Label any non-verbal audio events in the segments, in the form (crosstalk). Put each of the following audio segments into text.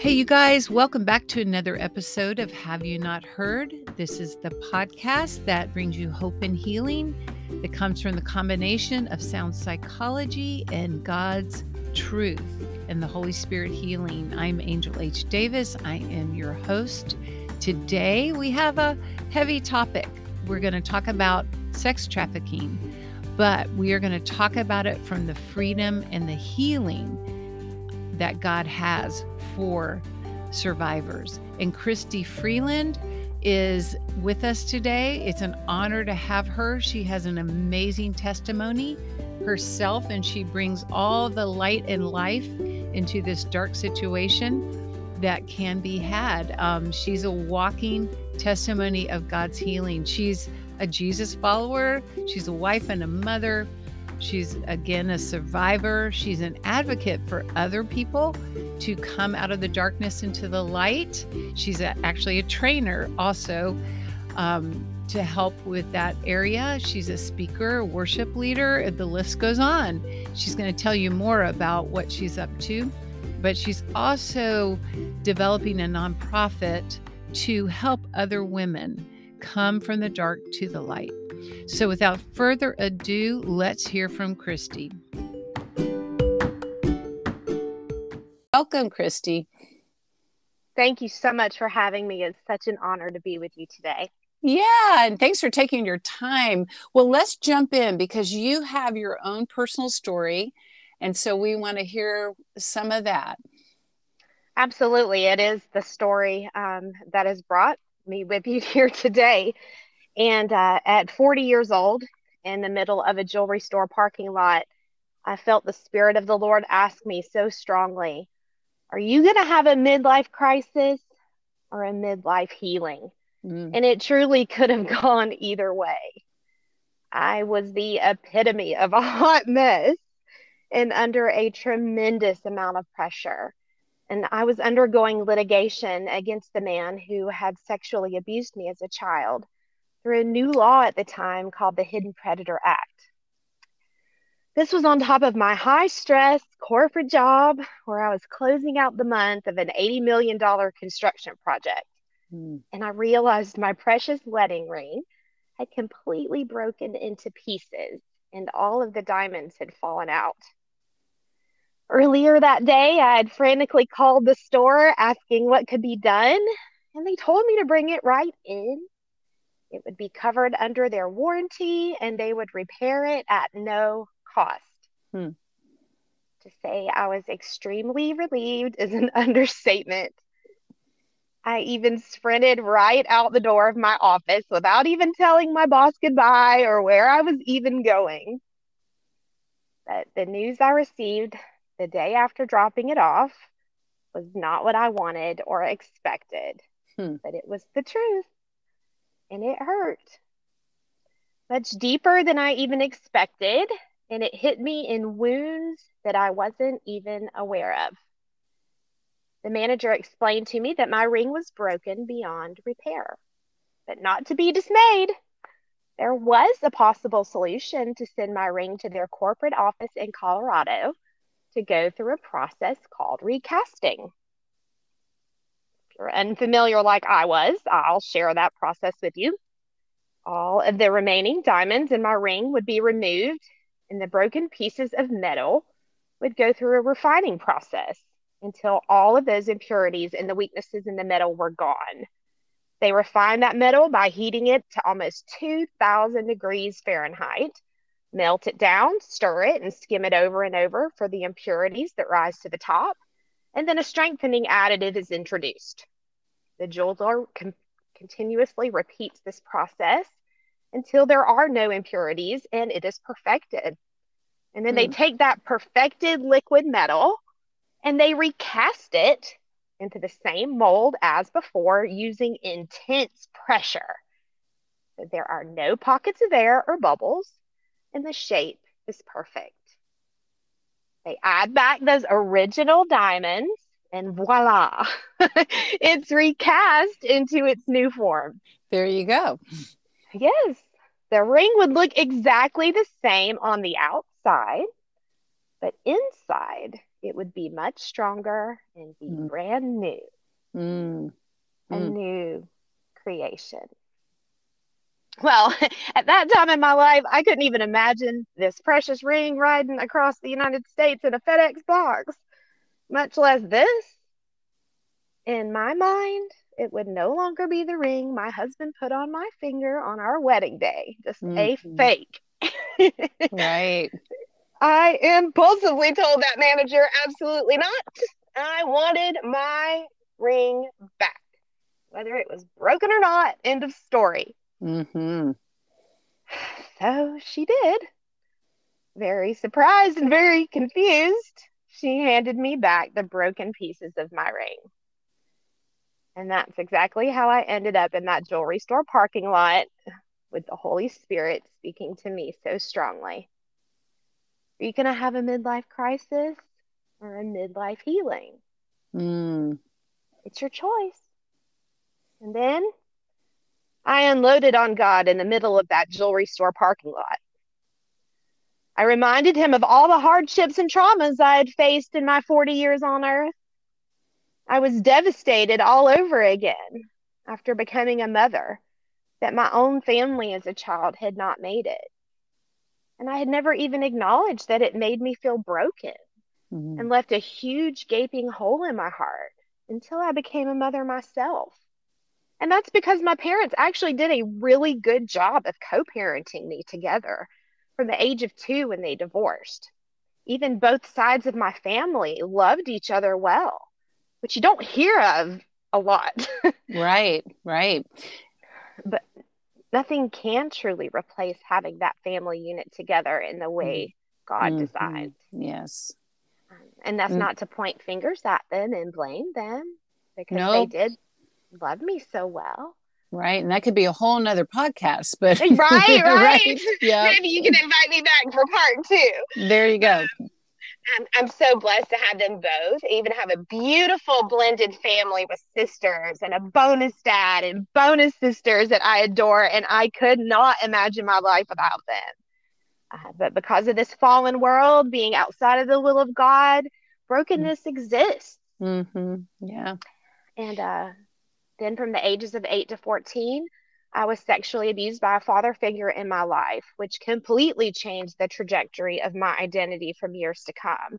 Hey, you guys, welcome back to another episode of Have You Not Heard? This is the podcast that brings you hope and healing that comes from the combination of sound psychology and God's truth and the Holy Spirit healing. I'm Angel H. Davis. I am your host. Today, we have a heavy topic. We're going to talk about sex trafficking, but we are going to talk about it from the freedom and the healing that God has for survivors. And Christy Freeland is with us today. It's an honor to have her. She has an amazing testimony herself, and she brings all the light and life into this dark situation that can be had. Um, she's a walking testimony of God's healing. She's a Jesus follower, she's a wife and a mother. She's again a survivor. She's an advocate for other people to come out of the darkness into the light. She's a, actually a trainer also um, to help with that area. She's a speaker, worship leader. The list goes on. She's going to tell you more about what she's up to, but she's also developing a nonprofit to help other women come from the dark to the light. So, without further ado, let's hear from Christy. Welcome, Christy. Thank you so much for having me. It's such an honor to be with you today. Yeah, and thanks for taking your time. Well, let's jump in because you have your own personal story. And so we want to hear some of that. Absolutely. It is the story um, that has brought me with you (laughs) here today. And uh, at 40 years old, in the middle of a jewelry store parking lot, I felt the Spirit of the Lord ask me so strongly Are you going to have a midlife crisis or a midlife healing? Mm. And it truly could have (laughs) gone either way. I was the epitome of a hot mess and under a tremendous amount of pressure. And I was undergoing litigation against the man who had sexually abused me as a child through a new law at the time called the Hidden Predator Act. This was on top of my high stress corporate job where I was closing out the month of an $80 million construction project. Mm. And I realized my precious wedding ring had completely broken into pieces and all of the diamonds had fallen out. Earlier that day, I had frantically called the store asking what could be done, and they told me to bring it right in it would be covered under their warranty and they would repair it at no cost. Hmm. To say I was extremely relieved is an (laughs) understatement. I even sprinted right out the door of my office without even telling my boss goodbye or where I was even going. But the news I received the day after dropping it off was not what I wanted or expected, hmm. but it was the truth and it hurt much deeper than I even expected. And it hit me in wounds that I wasn't even aware of. The manager explained to me that my ring was broken beyond repair, but not to be dismayed. There was a possible solution to send my ring to their corporate office in Colorado to go through a process called recasting unfamiliar like I was, I'll share that process with you. All of the remaining diamonds in my ring would be removed, and the broken pieces of metal would go through a refining process until all of those impurities and the weaknesses in the metal were gone. They refine that metal by heating it to almost 2000 degrees Fahrenheit, melt it down, stir it, and skim it over and over for the impurities that rise to the top. And then a strengthening additive is introduced. The jeweler con- continuously repeats this process until there are no impurities and it is perfected. And then mm. they hmm. take that perfected liquid metal and they recast it into the same mold as before using intense pressure. So there are no pockets of air or bubbles, and the shape is perfect. They add back those original diamonds and voila, (laughs) it's recast into its new form. There you go. Yes, the ring would look exactly the same on the outside, but inside it would be much stronger and be mm. brand new. Mm. A mm. new creation. Well, (laughs) at that time in my life, I couldn't even imagine this precious ring riding across the United States in a FedEx box, much less this. In my mind, it would no longer be the ring my husband put on my finger on our wedding day, just mm-hmm. a fake. (laughs) right. I impulsively told that manager, absolutely not. I wanted my ring back, whether it was broken or not. End of story. Mm-hmm. So she did. Very surprised and very confused, she handed me back the broken pieces of my ring. And that's exactly how I ended up in that jewelry store parking lot with the Holy Spirit speaking to me so strongly. Are you going to have a midlife crisis or a midlife healing? Mm. It's your choice. And then I unloaded on God in the middle of that jewelry store parking lot. I reminded him of all the hardships and traumas I had faced in my 40 years on earth. I was devastated all over again after becoming a mother that my own family as a child had not made it. And I had never even acknowledged that it made me feel broken mm-hmm. and left a huge gaping hole in my heart until I became a mother myself. And that's because my parents actually did a really good job of co parenting me together from the age of two when they divorced. Even both sides of my family loved each other well, which you don't hear of a lot. (laughs) right, right. But nothing can truly replace having that family unit together in the way God mm-hmm. designed. Yes. And that's mm not to point fingers at them and blame them because nope. they did love me so well. Right. And that could be a whole nother podcast, but (laughs) (laughs) right, right. right. Yeah. Maybe you can invite me back for part two. There you go. Um, I'm, I'm so blessed to have them both. I even have a beautiful blended family with sisters and a bonus dad and bonus sisters that I adore. And I could not imagine my life without them. Uh, but because of this fallen world being outside of the will of God, brokenness mm-hmm. exists. Mm-hmm. Yeah. And uh, then from the ages of 8 to 14, I was sexually abused by a father figure in my life, which completely changed the trajectory of my identity from years to come.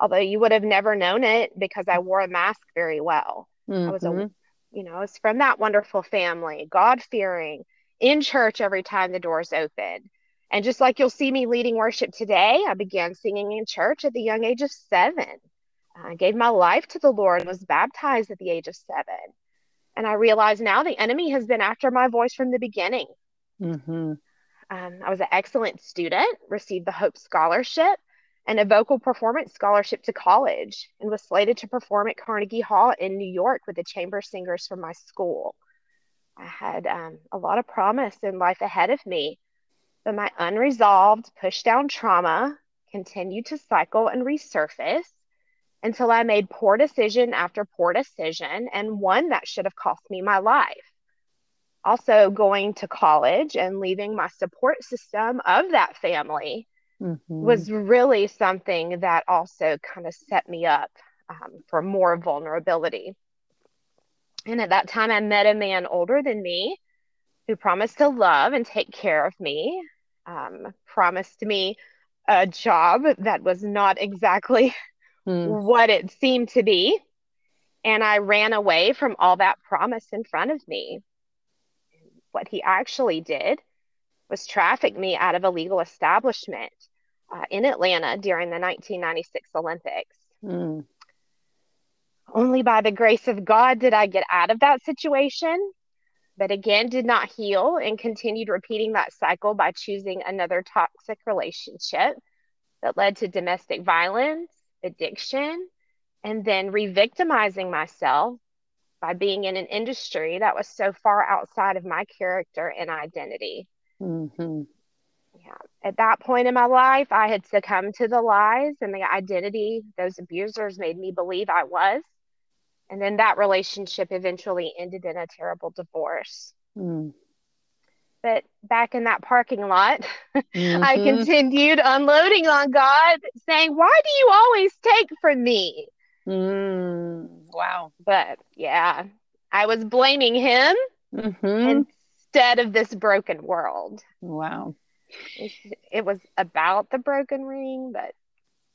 Although you would have never known it because I wore a mask very well. Mm-hmm. I was a, mm-hmm. you know, I was from that wonderful family, God fearing, in church every time the doors open. And just like you'll see me leading worship today, I began singing in church at the young age of seven. I gave my life to the Lord and was baptized at the age of seven. And I realize now the enemy has been after my voice from the beginning. Mm-hmm. Um, I was an excellent student, received the Hope Scholarship and a vocal performance scholarship to college, and was slated to perform at Carnegie Hall in New York with the chamber singers from my school. I had um, a lot of promise in life ahead of me, but my unresolved push down trauma continued to cycle and resurface until I made poor decision after poor decision and one that should have cost me my life. Also, going to college and leaving my support system of that family mm-hmm. was really something that also kind of set me up um, for more vulnerability. And at that time, I met a man older than me who promised to love and take care of me, um, promised me a job that was not exactly mm. what it seemed to be. And I ran away from all that promise in front of me. What he actually did was traffic me out of a legal establishment uh, in Atlanta during the 1996 Olympics. Mm. Only by the grace of God did I get out of that situation, but again, did not heal and continued repeating that cycle by choosing another toxic relationship that led to domestic violence addiction and then re victimizing myself by being in an industry that was so far outside of my character and identity. Mm-hmm. Yeah. At that point in my life, I had succumbed to the lies and the identity those abusers made me believe I was. And then that relationship eventually ended in a terrible divorce. Mm. But back in that parking lot, (laughs) mm-hmm. I continued unloading on God, saying, Why do you always take from me? Mm, wow. But yeah, I was blaming him mm-hmm. instead of this broken world. Wow. It, it was about the broken ring, but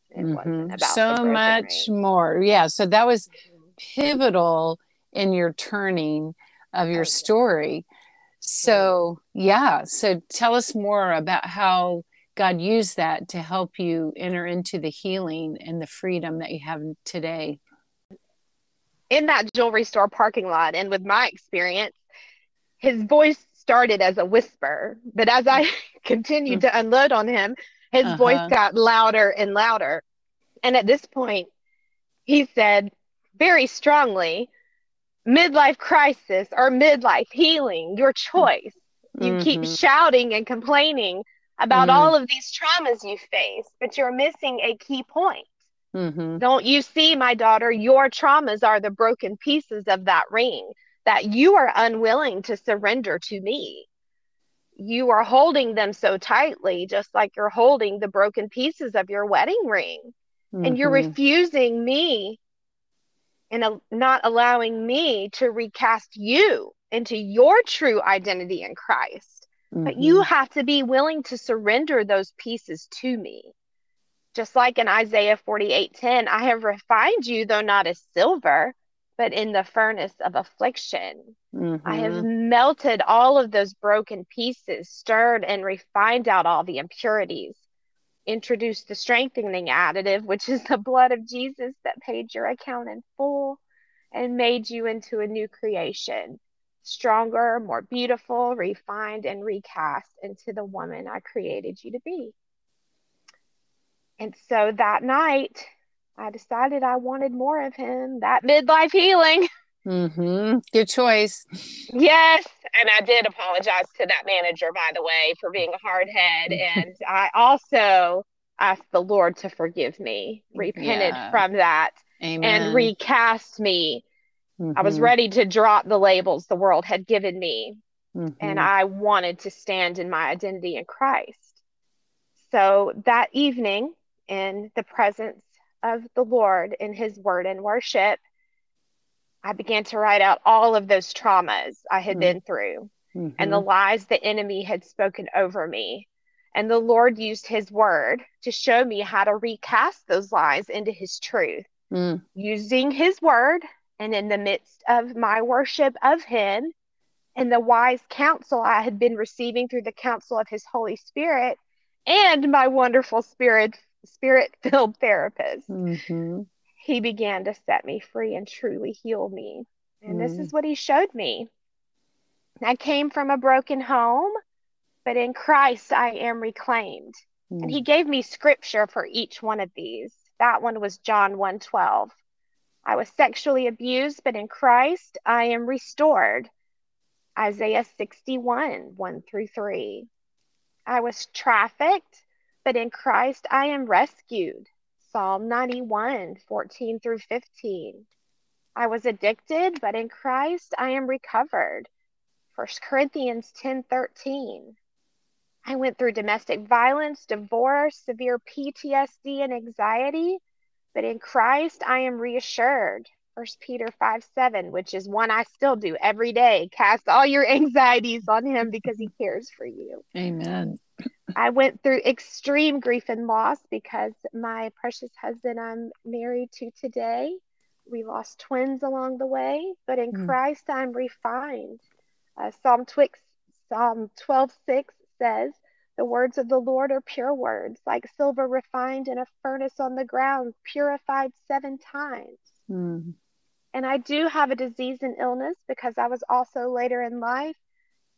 it mm-hmm. wasn't about so much ring. more. Yeah. So that was mm-hmm. pivotal in your turning of your story. So, yeah. So tell us more about how God used that to help you enter into the healing and the freedom that you have today. In that jewelry store parking lot, and with my experience, his voice started as a whisper, but as I (laughs) continued to unload on him, his uh-huh. voice got louder and louder. And at this point, he said very strongly, midlife crisis or midlife healing, your choice. You mm-hmm. keep shouting and complaining about mm-hmm. all of these traumas you face, but you're missing a key point. Mm-hmm. Don't you see, my daughter, your traumas are the broken pieces of that ring that you are unwilling to surrender to me. You are holding them so tightly, just like you're holding the broken pieces of your wedding ring. And you're mm-hmm. refusing me and not allowing me to recast you into your true identity in Christ. Mm-hmm. But you have to be willing to surrender those pieces to me. Just like in Isaiah 48:10, I have refined you though not as silver, but in the furnace of affliction. Mm-hmm. I have mm-hmm. melted all of those broken pieces, stirred and refined out all the impurities introduced the strengthening additive, which is the blood of Jesus that paid your account in full and made you into a new creation, stronger, more beautiful, refined, and recast into the woman I created you to be. And so that night, I decided I wanted more of him, that midlife healing. (laughs) Mm-hmm. Good choice. Yes. And I did apologize to that manager, by the way, for being a hard head. (laughs) And I also asked the Lord to forgive me, repented yeah. from that, Amen. and recast me. Mm-hmm. I was mm-hmm. ready to drop the labels the world had given me. Mm-hmm. And I wanted to stand in my identity in Christ. So that evening, in the presence of the Lord in his word and worship, I began to write out all of those traumas I had mm-hmm. been through mm-hmm. and the lies the enemy had spoken over me. And the Lord used his word to show me how to recast those lies into his truth mm. using his word. And in the midst of my worship of him and the wise counsel I had been receiving through the counsel of his Holy Spirit and my wonderful spirit spirit filled therapist. Mm-hmm he began to set me free and truly heal me. And mm. this is what he showed me. I came from a broken home, but in Christ I am reclaimed. Mm. And he mm. gave me scripture for each one of these. That one was John 1:12. I was sexually abused, but in Christ I am restored. Isaiah 61, 1 through 3. I was trafficked, but in Christ I am rescued. Psalm 91, 14 through 15. I was addicted, but in Christ I am recovered. 1 Corinthians 10 13. I went through domestic violence, divorce, severe PTSD, and anxiety, but in Christ I am reassured. 1 Peter 5 7, which is one I still do every day. Cast all your (laughs) anxieties on him because he cares for you. Amen. I went through extreme grief and loss because my precious husband I'm married to today, we lost twins along the way, but in mm. Christ I'm refined. Uh, Psalm, Twix, Psalm 12:6 says, "The words of the Lord are pure words, like silver refined in a furnace on the ground, purified seven times." Mm. And I do have a disease and illness because I was also later in life,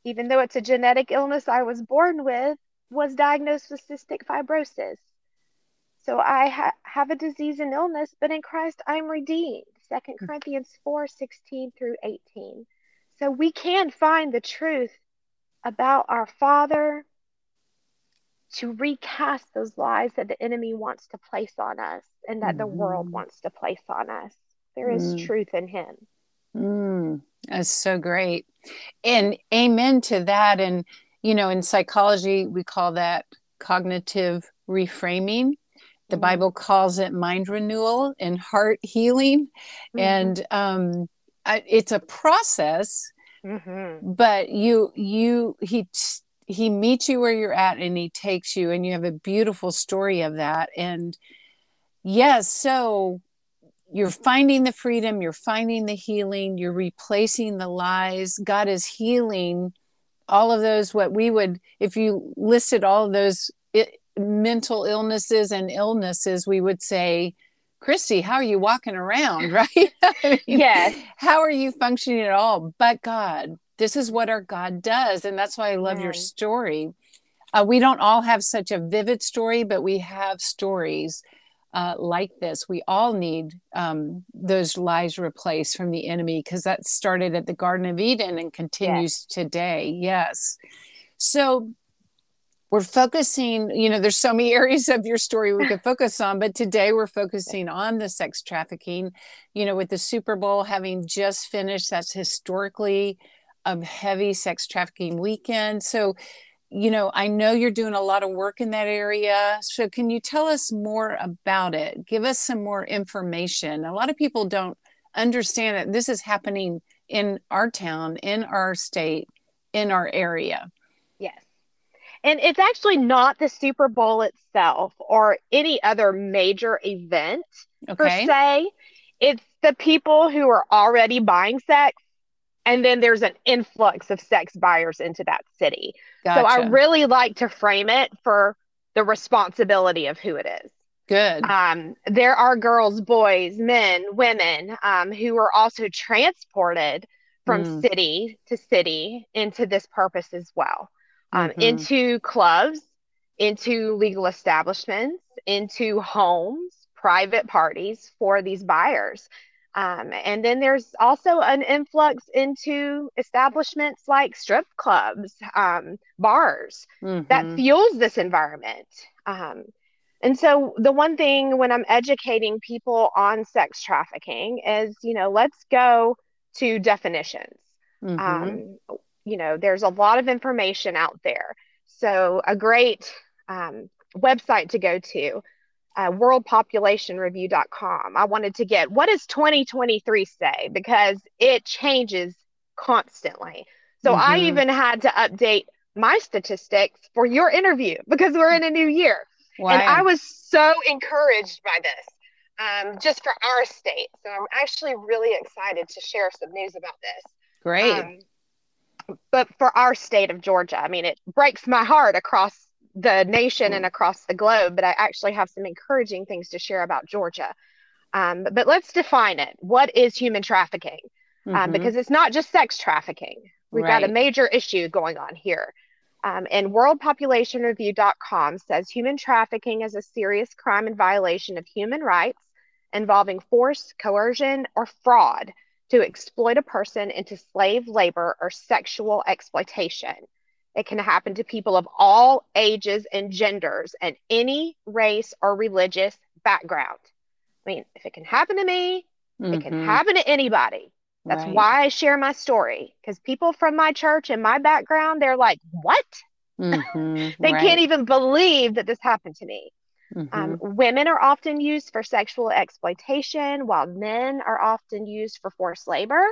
even though it's a genetic illness I was born with, was diagnosed with cystic fibrosis. So I ha- have a disease and illness, but in Christ I'm redeemed. Second hmm. Corinthians 4 16 through 18. So we can find the truth about our Father to recast those lies that the enemy wants to place on us and that mm-hmm. the world mm-hmm. wants to place on us. There is mm. truth in Him. Mm. That's so great. And amen to that. And you know, in psychology, we call that cognitive reframing. The mm-hmm. Bible calls it mind renewal and heart healing. Mm-hmm. And um, I, it's a process, mm-hmm. but you, you, he, he meets you where you're at and he takes you, and you have a beautiful story of that. And yes, so you're finding the freedom, you're finding the healing, you're replacing the lies. God is healing all of those, what we would, if you listed all of those it, mental illnesses and illnesses, we would say, Christy, how are you walking around? (laughs) Right? (laughs) mean, yes. How are you functioning at all? But God, this is what our God does. And that's why I love your story. Uh, we don't all have such a vivid story, but we have stories uh, like this. We all need um, those lies replaced from the enemy because that started at the Garden of Eden and continues yes. today. Yes. So we're focusing, you know, there's so many (laughs) areas of your story we could focus on, but today we're focusing on the sex trafficking, you know, with the Super Bowl having just finished, that's historically a heavy sex trafficking weekend. So you know, I know you're doing a lot of work in that area. So, can you tell us more about it? Give us some more information. A lot of people don't understand that this is happening in our town, in our state, in our area. Yes. And it's actually not the Super Bowl itself or any other major event okay. per se. It's the people who are already buying sex and then there's an influx of sex buyers into that city. Gotcha. So I really like to frame it for the responsibility of who it is. Good. Um, there are girls, boys, men, women um, who are also transported from mm. city to city into this purpose as well, um, mm-hmm. into clubs, into legal establishments, into homes, private parties for these buyers. Um, and then there's also an influx into establishments like strip clubs, um, bars mm-hmm. that fuels this environment. Um, and so the one thing when I'm educating people on sex trafficking is, you know, let's go to definitions. Mm-hmm. Um, you know, there's a lot of information out there. So a great um, website to go to uh, worldpopulationreview.com. I wanted to get what does 2023 say because it changes constantly. So mm-hmm. I even had to update my statistics for your interview because we're in a new year. Wow. And I was so encouraged by this um, just for our state. So I'm actually really excited to share some news about this. Great. Um, but for our state of Georgia, I mean, it breaks my heart across the nation and across the globe, but I actually have some encouraging things to share about Georgia. Um, but, but, let's define it. What is human trafficking? Um, mm-hmm. Um, because it's not just sex trafficking. We've right. got a major issue going on here. Um, and worldpopulationreview.com says human trafficking is a serious crime and violation of human rights involving force, coercion, or fraud to exploit a person into slave labor or sexual exploitation. It can happen to people of all ages and genders and any race or religious background. I mean, if it can happen to me, mm-hmm. it can mm-hmm. happen to anybody. That's right. why I share my story because people from my church and my background, they're like, what? Mm-hmm. (laughs) they right. can't even believe that this happened to me. Mm-hmm. Um, women are often used for sexual exploitation, while men are often used for forced labor,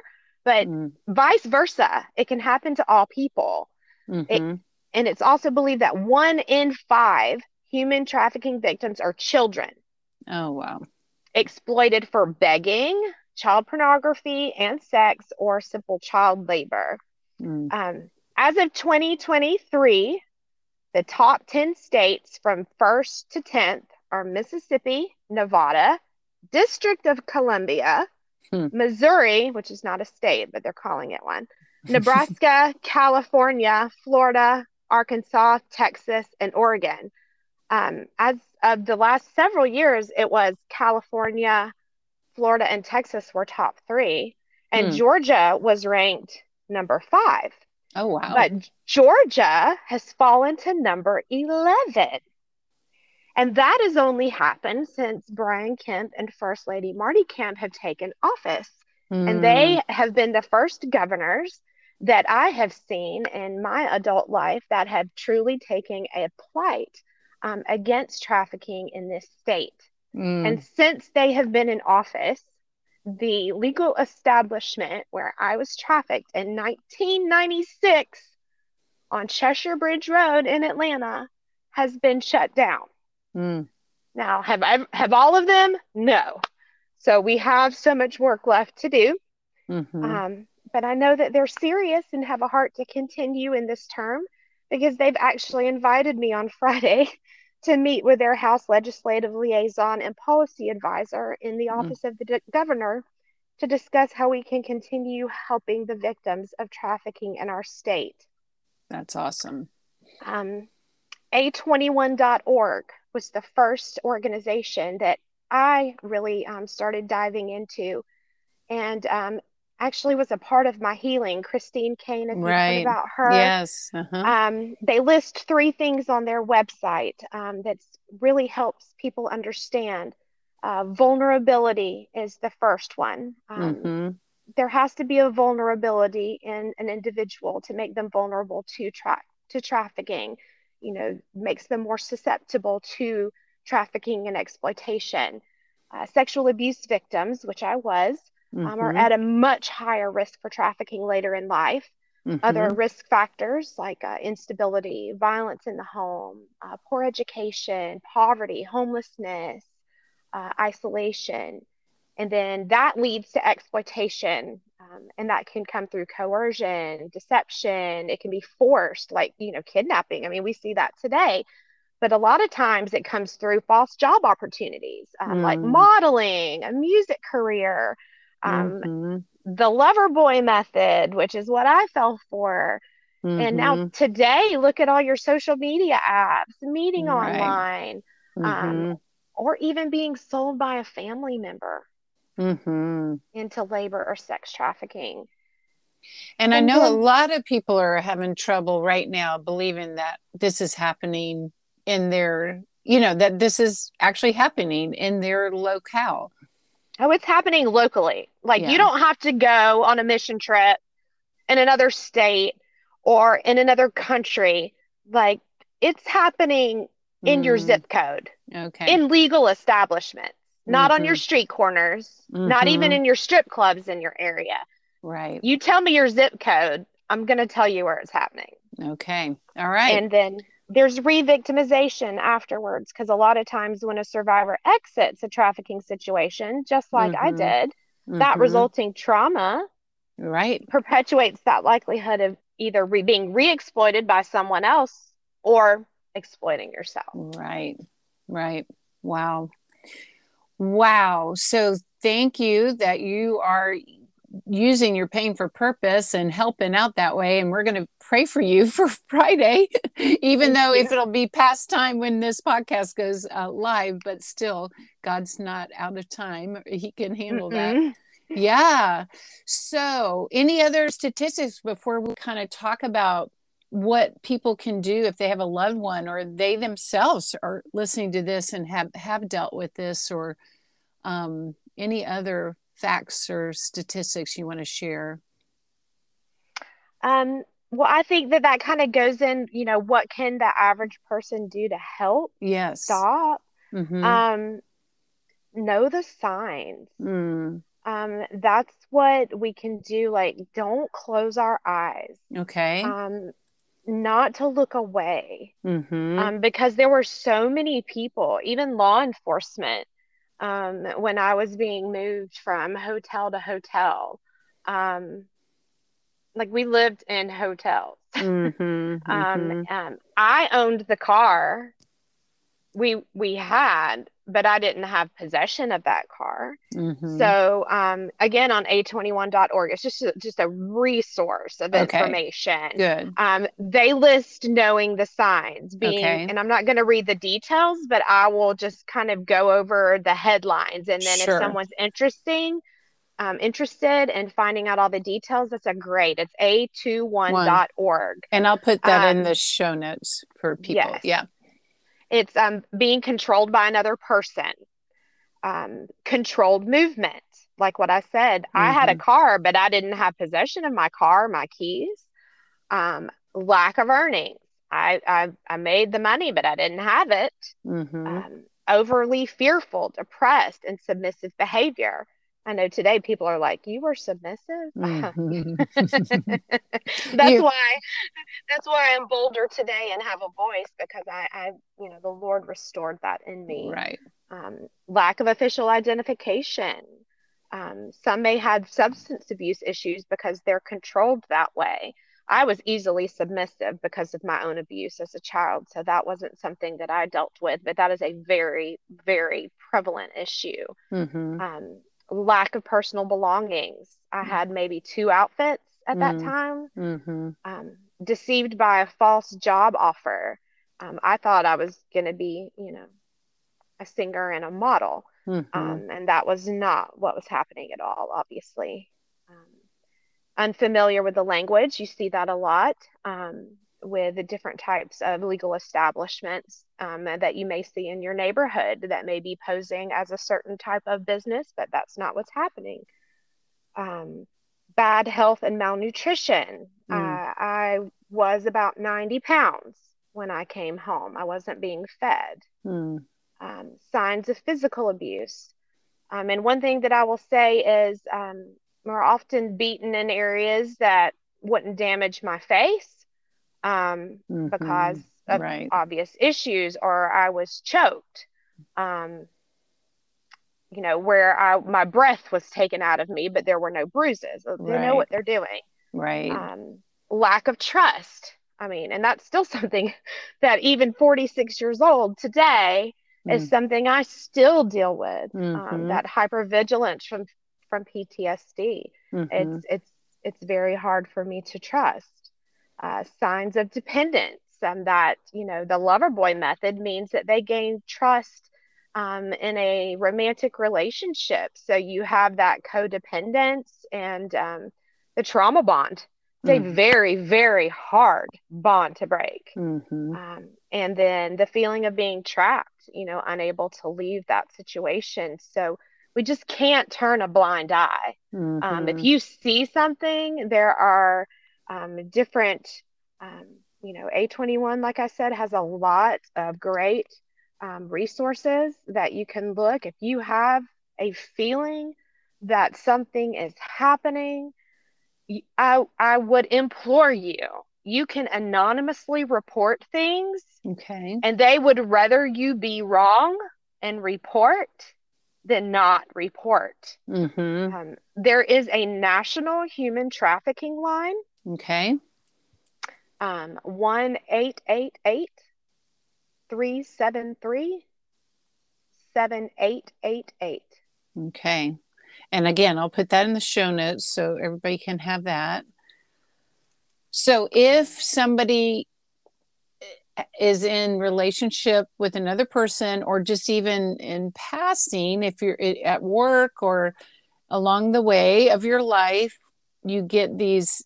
but mm. vice versa. It can happen to all people. Mm-hmm. It, and it's also believed that one in five human trafficking victims are children. Oh, wow. Exploited for begging, child pornography, and sex, or simple child labor. Mm. Um, as of 2023, the top 10 states from 1st to 10th are Mississippi, Nevada, District of Columbia, hmm. Missouri, which is not a state, but they're calling it one, Nebraska, (laughs) California, Florida, Arkansas, Texas, and Oregon. Um, as of the last several years, it was California, Florida, and Texas were top three, and hmm. Georgia was ranked number five. Oh, wow. But Georgia has fallen to number 11. And that has only happened since Brian Kemp and First Lady Marty Kemp have taken office. Mm. And they hmm. have been the first governors that I have seen in my adult life that have truly taken a plight um, against trafficking in this state. Mm. And since they have been in office, the legal establishment where I was trafficked in 1996 on Cheshire Bridge Road in Atlanta has been shut down. Mm. Now, have I, have all of them? No. So we have so much work left to do. Mm-hmm. Um, but I know that they're serious and have a heart to continue in this term because they've actually invited me on (laughs) Friday to meet with their House Legislative Liaison and Policy Advisor in the mm. Office mm. of the Governor to discuss how we can continue helping the victims of trafficking in our state. That's awesome. Um, A21.org was the first organization that I really um, started diving into. And um, actually was a part of my healing. Christine Caine, if right. you heard about her. Yes. Uh-huh. Um, they list three things on their website um, that really helps people understand. Uh, vulnerability is the first one. Um, mm-hmm. There has to be a vulnerability in an individual to make them vulnerable to tra- to trafficking. You know, makes them more susceptible to trafficking and exploitation. Uh, sexual abuse victims, which I was, mm-hmm. um, are mm-hmm. at a much higher risk for trafficking later in life. Mm-hmm. Other risk factors like uh, instability, violence in the home, uh, poor education, poverty, homelessness, uh, isolation. And then that leads to exploitation. Um, and that can come through coercion, deception. It can be forced, like, you know, kidnapping. I mean, we see that today but a lot of times it comes through false job opportunities um, mm. like modeling a music career um, mm-hmm. the lover boy method, which is what I fell for. Mm-hmm. And now mm-hmm. today, look at all your social media apps, meeting right. online, um, mm-hmm. um, or even being sold by a family member mm-hmm. into labor or sex trafficking. And, and I know then, a lot of people are having trouble right now believing that this is happening in their, you know, that this is actually happening in their locale. Oh, it's happening locally. Like yeah. you don't have to go on a mission trip in another state or in another country. Like it's happening in mm. your zip code. Okay. In legal establishments, not mm-hmm. on your mm-hmm. street corners, mm-hmm. not even mm-hmm. in your strip clubs in your area. Right. You tell me your zip code, I'm going to tell you where it's happening. Okay. All right. And then there's re-victimization afterwards because a lot of times when a survivor exits a trafficking situation just like mm-hmm. i did mm-hmm. that resulting trauma right. perpetuates that likelihood of either re- being re-exploited by someone else or exploiting yourself. Right. Right. Wow. Wow. So thank you that you are using your pain for purpose and helping out that way. And we're going to pray for you (laughs) for Friday, even though if it'll be past time when this podcast goes uh, live, but still, God's not out of time. He can handle mm-hmm. that. Yeah. So, any other statistics before we kind of talk about what people can do if they have a loved one or they themselves are listening to this and have have dealt with this or um, any other facts or statistics you want to share? Um, well, I think that that kind of goes in, you know, what can the average person do to help? Yes. Stop. Mm-hmm. Um, know the signs. Mm. Um, that's what we can do. Like, don't close our eyes. Okay. Um, not to look away. Mm-hmm. Um, because there were so many people, even law enforcement, um, when I was being moved from hotel to hotel. Um, like we lived in hotels. Mm-hmm, (laughs) mm-hmm. Um, I owned the car. We we had, but I didn't have possession of that car. Mm-hmm. So um, again, on a21.org, it's just a, just a resource of okay. information. Good. Um, they list knowing the signs, being, okay. and I'm not going to read the details, but I will just kind of go over the headlines, and then sure. if someone's interesting, um, interested in finding out all the details, that's a great. It's a21.org. And I'll put that um, in the show notes for people. Yes. Yeah. It's um, being controlled by another person. um, controlled movement. Like what I said, mm-hmm. I had a mm-hmm. car, but I didn't have possession of my car, my keys. Um, lack of earnings. I, I, I made the money, but I didn't have it. Mm-hmm. Um, overly fearful, depressed, and submissive behavior. I know today people are like, "You were submissive." (laughs) Mm-hmm. (laughs) that's you... why. That's why I'm bolder today and have a voice because I, I, you know, the Lord restored that in me. Right. Um, lack of official identification. Um, some may have substance abuse issues because they're controlled that way. I was easily submissive because of my own abuse as a child. So that wasn't something that I dealt with, but that is a very, very prevalent issue. Mm-hmm. Um, lack of personal belongings. I mm. had maybe two outfits at that mm-hmm. time. Mm-hmm. Um, deceived by a false job offer. Um, I thought I was going to be, you know, a singer and a model. Mm-hmm. Um, and that was not what was happening at all, obviously. Um, unfamiliar with the language, you see that a lot. With the different types of legal establishments um, that you may see in your neighborhood that may be posing as a certain type of business, but that's not what's happening. Um, bad health and malnutrition. Mm. Uh, I was about 90 pounds when I came home. I wasn't being fed. Mm. Um, signs of physical abuse. Um, and one thing that I will say is um, we're often beaten in areas that wouldn't damage my face um, mm-hmm. because of right. obvious issues, or I was choked. Um, you know, where I my breath was taken out of me, but there were no bruises. They right. know what they're doing. Right. Um, lack of trust. I mean, and that's still (laughs) something that even 46 years old today mm. is something I still deal with. Um, mm-hmm. Um, that hypervigilance from from PTSD. Mm-hmm. It's it's it's very hard for me to trust uh, signs of dependence and that you know the lover boy method means that they gain trust um, in a romantic relationship so you have that codependence and um, the trauma bond it's mm-hmm. a very very hard bond to break mm-hmm. Um, and then the feeling of being trapped you know unable to leave that situation so we just can't turn a blind eye mm-hmm. if you see something there are um, different, um, you know, A21, like I said, has a lot of great um, resources that you can look. If you have a feeling that something is happening, I, I would implore you, you can anonymously report things. Okay. And they would rather you be wrong and report than not report. Mm-hmm. Um, there is a national human trafficking line Okay. Um, 1 888 373 7888. Okay. And again, I'll put that in the show notes so everybody can have that. So if somebody is in relationship with another person or just even in passing if you're at work or along the way of your life you get these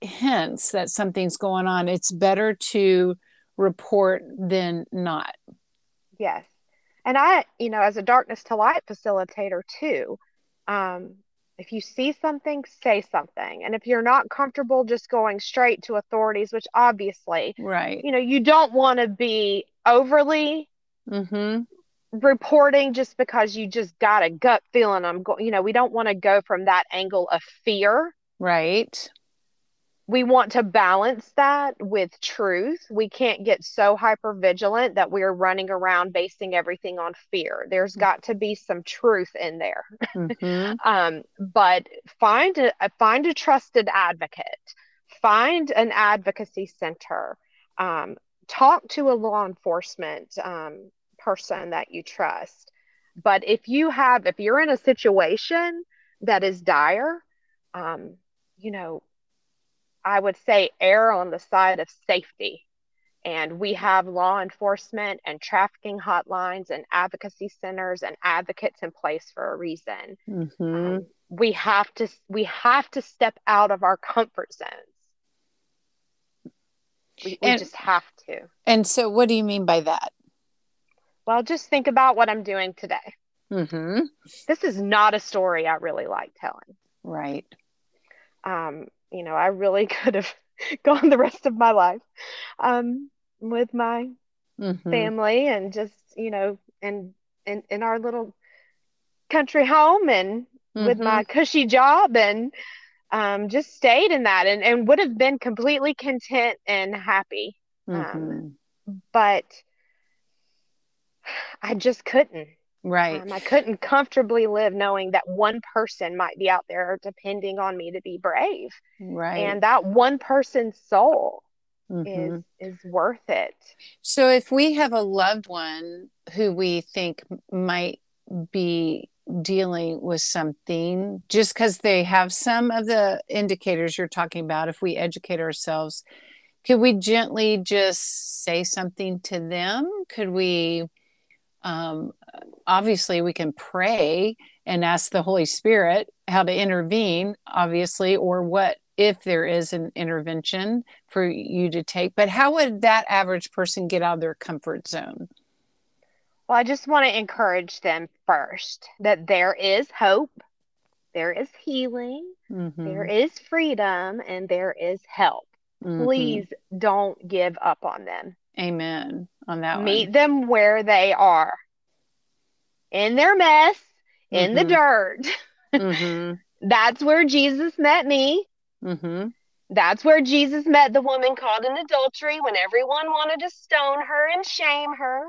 hints that something's going on, it's better to report than not. Yes. And I, you know, as a darkness to light facilitator too, um, if you see something, say something. And if you're not comfortable just going straight to authorities, which obviously, right, you know, you don't want to be overly mm-hmm. reporting just because you just got a gut feeling. I'm going, you know, we don't want to go from that angle of fear. Right we want to balance that with truth. We can't get so hyper vigilant that we're running around basing everything on fear. There's mm-hmm. got to be some truth in there. Mm-hmm. (laughs) um, but find a find a trusted advocate. Find an advocacy center. Um, talk to a law enforcement um, person that you trust. But if you have, if you're in a situation that is dire, um, you know, I would say err on the side of safety. And we have law enforcement and trafficking hotlines and advocacy centers and advocates in place for a reason. Mm-hmm. Um, we have to we have to step out of our comfort zones. We, we just have to. And so, what do you mean by that? Well, just think about what I'm doing today. Mm-hmm. This is not a story I really like telling. Right. Um, you know, I really (laughs) could have gone the rest of my life um, with my Mm-hmm. family and just, you know, and in, in our little country home and with Mm-hmm. my cushy job and um, just stayed in that and, and would have been completely content and happy. Mhm. But I just couldn't. Right. Um, I couldn't comfortably live knowing that one person might be out there depending on me to be brave. right. And that one person's soul Mhm. is is worth it. So if we have a loved one who we think might be dealing with something, just because they have some of the indicators you're talking about, if we educate ourselves, could we gently just say something to them? Could we, um, obviously, we can pray and ask the Holy Spirit how to intervene, obviously, or what if there is an intervention for you to take. But how would that average person get out of their comfort zone? Well, I just want to encourage them first that there is hope, there is healing, Mhm. there is freedom, and there is help. Mhm. Please don't give up on them. Amen on that Meet one. them where they are in their mess, in the Mhm. dirt. hmm (laughs) That's where Jesus met me. hmm That's where Jesus met the woman caught in adultery when everyone wanted to stone her and shame her.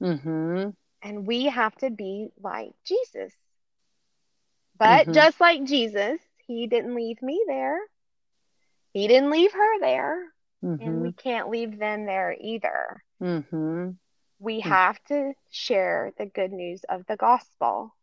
hmm And we have to be like Jesus. But Mhm. just like Jesus, he didn't leave me there. He didn't leave her there. And hmm we can't leave them there either. Hmm We Mm. have to share the good news of the gospel.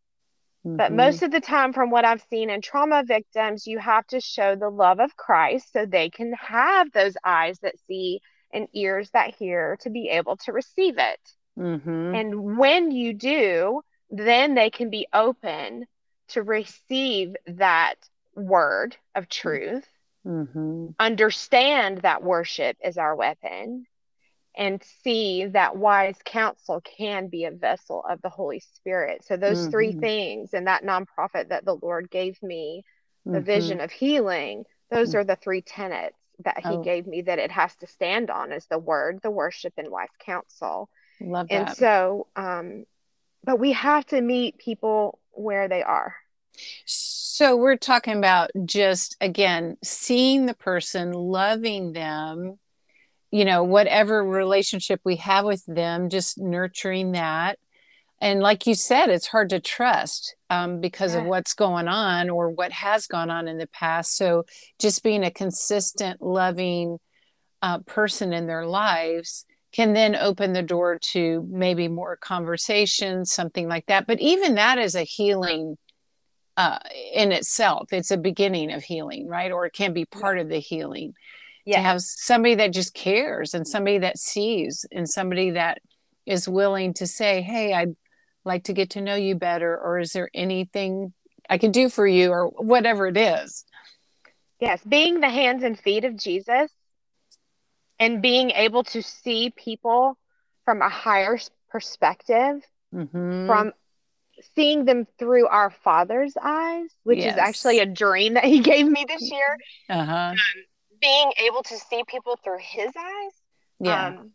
But Mhm. most of the time, from what I've seen in trauma victims, you have to show the love of Christ so they can have those eyes that see and ears that hear to be able to receive it. Mhm. And when you do, then they can be open to receive that word of truth, Mhm. understand that worship is our weapon, and see that wise counsel can be a vessel of the Holy Spirit. So, those three Mhm. things and that nonprofit that the Lord gave me, the Mhm. vision of healing, those Mm. are the three tenets that He Oh. gave me that it has to stand on is the word, the worship, and wise counsel. Love that. And so, um, but we have to meet people where they are. So we're talking about just again seeing the person, loving them, you know, whatever relationship we have with them, just nurturing that. And like you said, it's hard to trust um, because of what's going on or what has gone on in the past. So just being a consistent, loving uh, person in their lives can then open the door to maybe more conversation, something like that. But even that is a healing uh, in itself. It's a beginning of healing, right? Or it can be part of the healing to have somebody that just cares and somebody that sees and somebody that is willing to say, Hey, I'd like to get to know you better. Or is there anything I can do for you or whatever it is? Yes, being the hands and feet of Jesus and being able to see people from a higher perspective, Mhm. from seeing them through our Father's eyes, which Yes. is actually a dream that He (laughs) gave me this year. uh-huh. Being able to see people through His eyes Yeah. um,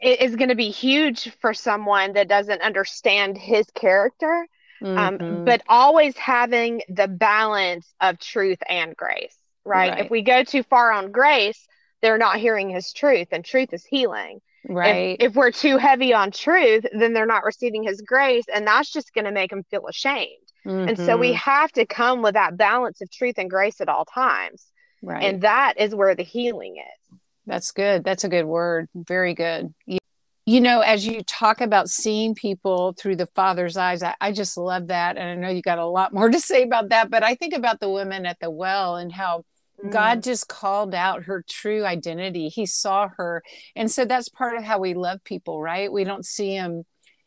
it is going to be huge for someone that doesn't understand His character. Um, Mhm. but always having the balance of truth and grace, right? Right. If we go too far on grace, they're not hearing his truth, and truth is healing. right. If, if we're too heavy on truth, then they're not receiving his grace, and that's just going to make them feel ashamed. And so we Mhm. have to come with that balance of truth and grace at all times. Right. And that is where the healing is. That's good. That's a good word. Very good. You, you know, as you talk about seeing people through the Father's eyes, I, I just love that. And I know you got a lot more (laughs) to say about that, but I think about the women at the well and how God mm. just called out her true identity. He saw her. And so that's part of how we love people, right? We don't see them.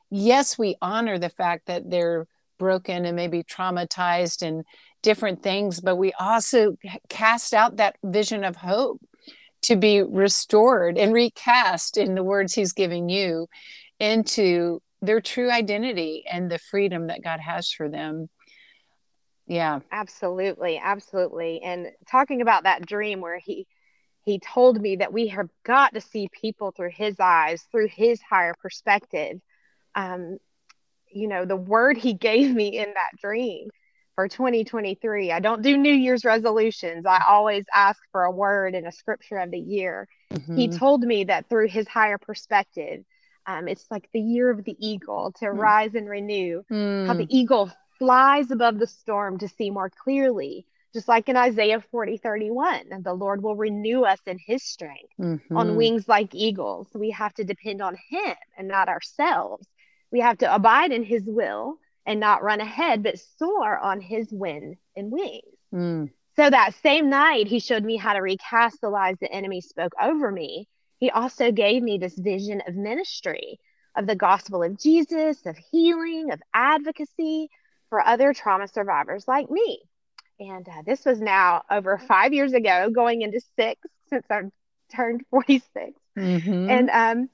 Yes, we honor the fact that they're broken and maybe traumatized and different things, but we also cast out that vision of hope to be restored and recast in the words he's giving you into their true identity and the freedom that God has for them. Yeah. Absolutely. Absolutely. And talking about that dream where he he told me that we have got to see people through his eyes, through his higher perspective. Um, you know, the word he gave me in that dream for 2023. I don't do New Year's resolutions. I always ask for a word and a scripture of the year. Mm-hmm. He told me that through his higher perspective, um, it's like the year of the eagle to mm. rise and renew. Mm. How the eagle flies above the storm to see more clearly just like in Isaiah 40, 31, and the Lord will renew us in his strength mm-hmm. on wings like eagles. We have to depend on him and not ourselves. We have to abide in his will and not run ahead, but soar on his wind and wings. Mm. So that same night, he showed me how to recast the lies the enemy spoke over me. He also gave me this vision of ministry, of the gospel of Jesus, of healing, of advocacy for other trauma survivors like me. And uh, this was now over five years ago, going into six since I turned 46. Mm-hmm. And um,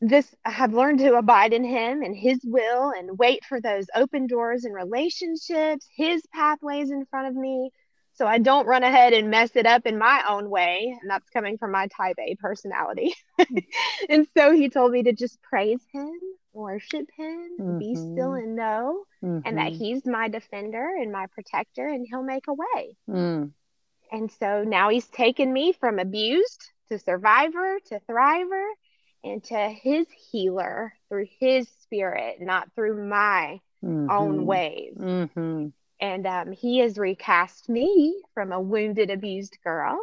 this, I have learned to abide in Him and His will and wait for those open doors and relationships, His pathways in front of me. So I don't run ahead and mess it up in my own way. And that's coming from my type A personality. (laughs) and so He told me to just praise Him worship him, mm-hmm. be still mm-hmm. and know, mm-hmm. and that mm-hmm. he's my defender and my protector, and he'll make a way. Mm. And so now he's taken me from abused to survivor to thriver and to his healer through his spirit, not through my mm-hmm. own ways. Mm-hmm. And um, he has recast me from a wounded, abused girl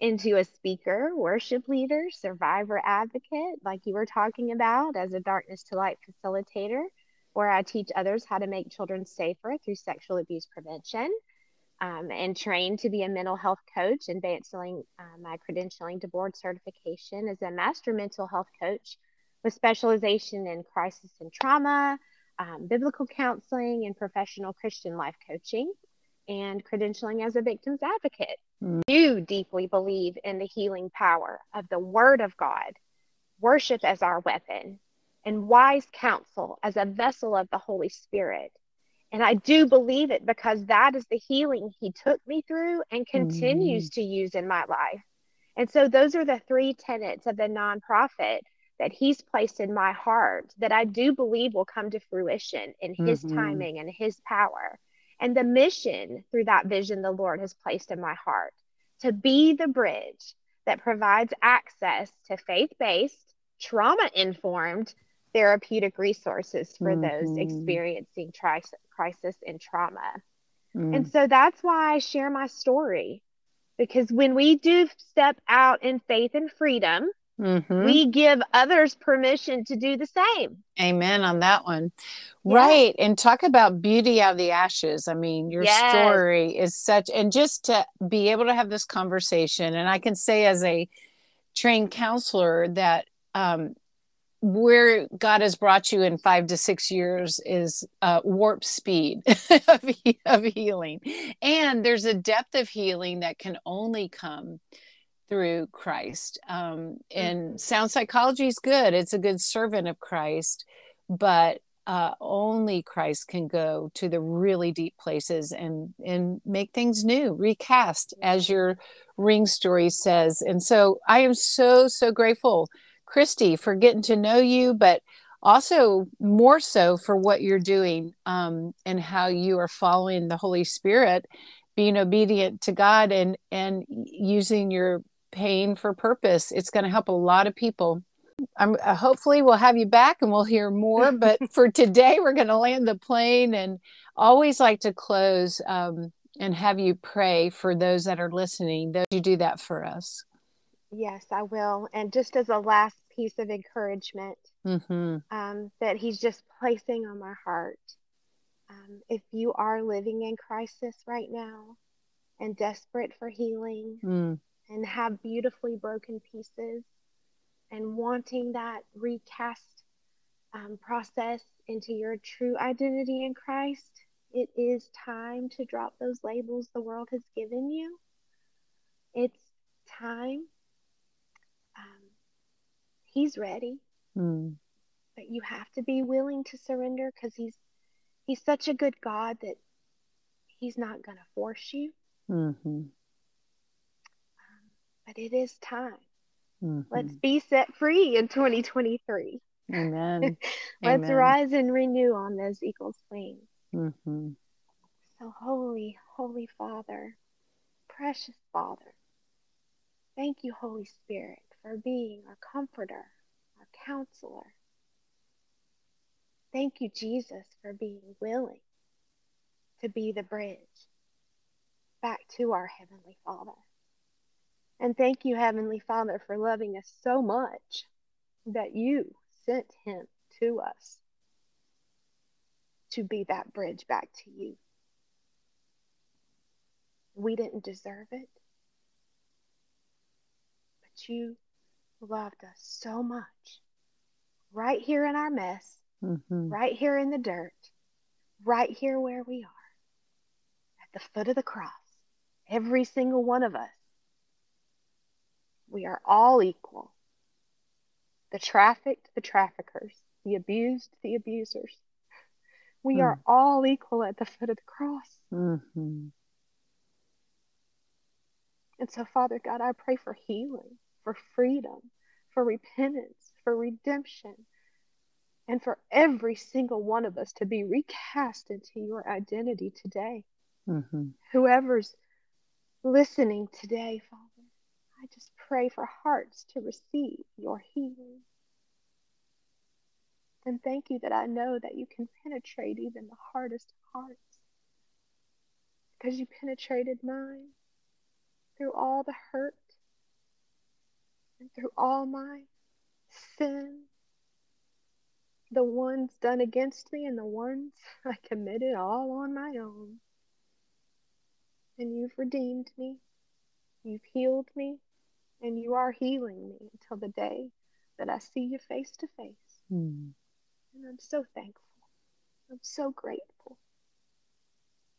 into a speaker, worship leader, survivor advocate, like you were talking about, as a darkness to light facilitator, where I teach others how to make children safer through sexual abuse prevention, um, and trained to be a mental health coach, advancing uh, my credentialing to board certification as a master mental health coach with specialization in crisis and trauma, um, biblical counseling, and professional Christian life coaching and credentialing as a victim's advocate. Mm. Do deeply believe in the healing power of the Word of God, worship as our weapon, and wise counsel as a vessel of the Holy Spirit. And I do believe it because that is the healing He took me through and continues mm. to use in my life. And so, those are the three tenets of the nonprofit that He's placed in my heart that I do believe will come to fruition in His mm-hmm. timing and His power and the mission through that vision the Lord has placed in my heart to be the bridge that provides access to faith based, trauma informed therapeutic resources for mm-hmm. those experiencing tri- crisis and trauma. Mm. And so that's why I share my story because when we do step out in faith and freedom, Mm-hmm. We give others permission to do the same. Amen on that one. Right. And talk about beauty out of the ashes. I mean, your yes. story is such, and just to be able to have this conversation, and I can say as a trained counselor that um, where God has brought you in five to six years is uh, warp speed (laughs) of, of healing. And there's a depth of healing that can only come through Christ. Um, and sound psychology is good, it's a good servant of Christ, but uh, only Christ can go to the really deep places and and make things new, recast, as your ring story says. And so I am so so grateful, Christy, for getting to know you, but also more so for what you're doing um, and how you are following the Holy Spirit, being obedient to God, and and using your pain for purpose. It's going to help a lot of people. I'm uh, hopefully we'll have you back and we'll hear more. (laughs) But for today, we're going to land the plane and always like to close um, and have you pray for those that are listening. Would you do that for us? Yes, I will. And just as a last piece of encouragement mm-hmm. um, that He's just placing on my heart, um, if you are living in crisis right now and desperate for healing, mm and have beautifully broken pieces and wanting that recast um, process into your true identity in Christ, it is time to drop those labels the world has given you. It's time. He's ready. Mm. but you have to be willing to surrender because he's he's such a good God that he's not going to force you. Mm-hmm. Um, but it is time. Mm-hmm. Let's be set free in 2023. Amen. (laughs) Let's Amen. rise and renew on those eagle's wings. Mm-hmm. So, holy, holy Father, precious Father, thank you, Holy Spirit, for being our comforter, our counselor. Thank you, Jesus, for being willing to be the bridge back to our Heavenly Father. And thank you, Heavenly Father, for loving us so much that you sent Him to us to be that bridge back to you. We didn't deserve it, but you loved us so much. Right here in our mess, Mm-hmm. right here in the dirt, right here where we are, at the foot of the cross, every single one of us. We are all equal. The trafficked, the traffickers, the abused, the abusers. We Hmm. are all equal at the foot of the cross. Mm-hmm. And so, Father God, I pray for healing, for freedom, for repentance, for redemption, and for every single one of us to be recast into your identity today. Mm-hmm. Whoever's listening today, Father, I just pray for hearts to receive your healing. And thank you that I know that you can penetrate even the hardest hearts because you penetrated mine through all the hurt and through all my sin, the ones done against me and the ones (laughs) I committed all on my own. And you've redeemed me, you've healed me, and you are healing me until the day that I see you face to face. Mm-hmm. And I'm so thankful. I'm so grateful.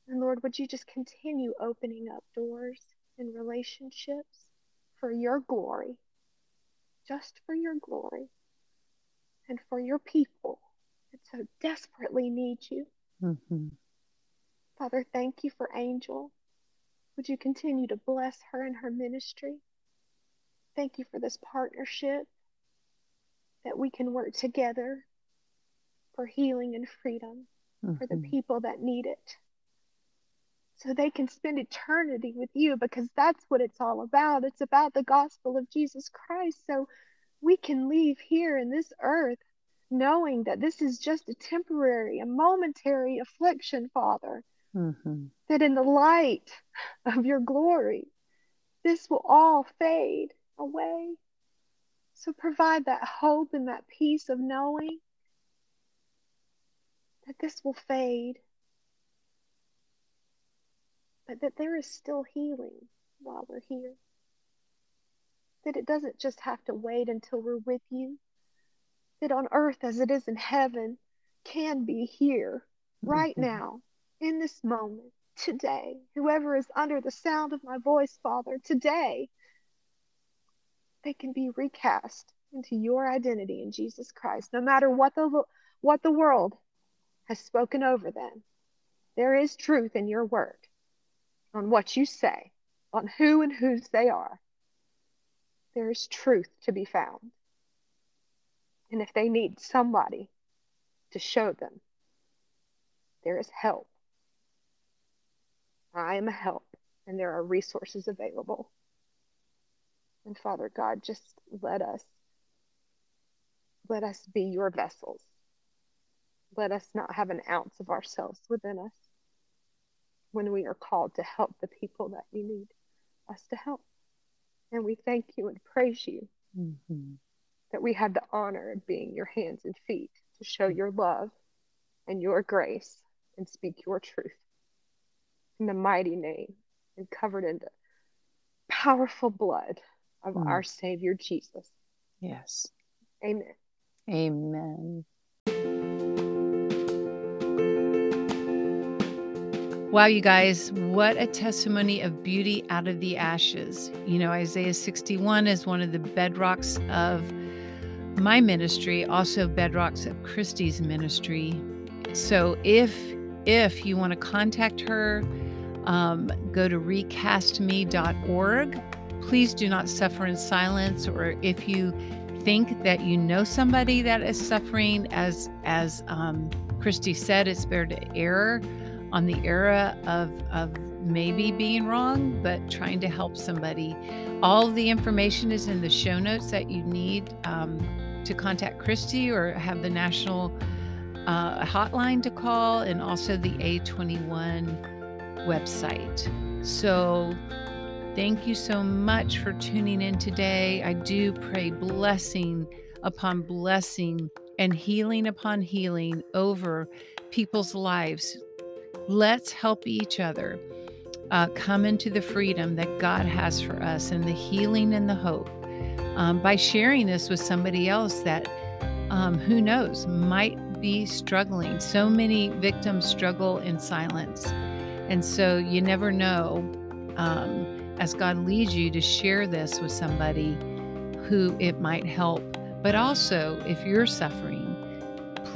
And Lord, would you just continue opening up doors and relationships for your glory, just for your glory, and for your people that so desperately need you. Mm-hmm. Father, thank you for Angel. Would you continue to bless her and her ministry? Thank you for this partnership that we can work together for healing and freedom for the Mm-hmm. people that need it. So they can spend eternity with you because that's what it's all about. It's about the gospel of Jesus Christ. So we can leave here in this earth knowing that this is just a temporary, a momentary affliction, Father, Mm-hmm. that in the light of your glory, this will all fade away. So provide that hope and that peace of knowing that this will fade, but that there is still healing while we're here. That it doesn't just have to wait until we're with you. That on earth as it is in heaven can be here, right Mhm. now, in this moment, today. Whoever is under the sound of my voice, Father, today, they can be recast into your identity in Jesus Christ, no matter what the what the world has spoken over them. There is truth in your word on what you say, on who and whose they are. There is truth to be found. And if they need somebody to show them, there is help. I am a help, and there are resources available. And Father God, just let us let us be your vessels. Let us not have an ounce of ourselves within us when we are called to help the people that you need us to help. And we thank you and praise you Mm-hmm. that we have the honor of being your hands and feet to show your love and your grace and speak your truth in the mighty name and covered in the powerful blood of Mm. our Savior Jesus. Yes. Amen. Amen. Wow, you guys, what a testimony of beauty out of the ashes. You know, Isaiah 61 is one of the bedrocks of my ministry, also Bedrocks of Christy's ministry. So if if you want to contact her, um, go to recastme.org. Please do not suffer in silence, or if you think that you know somebody that is suffering, as as um, Christy said, it's better to err on the era of of maybe being wrong, but trying to help somebody. All the information is in the show notes that you need um, to contact Christy or have the national uh, hotline to call, and also the A21 website. So, thank you so much for tuning in today. I do pray blessing upon blessing and healing upon healing over people's lives. Let's help each other uh, come into the freedom that God has for us and the healing and the hope um, by sharing this with somebody else that, um, who knows, might be struggling. So many victims struggle in silence. And so you never know um, as God leads you to share this with somebody who it might help. But also, if you're suffering,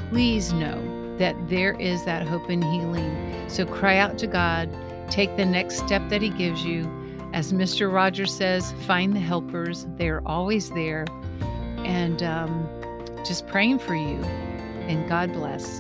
please know that there is that hope and healing. So cry out to God, take the next step that He gives you. As Mr. Rogers says, find the helpers, they're always there. And um, just praying for you and God bless.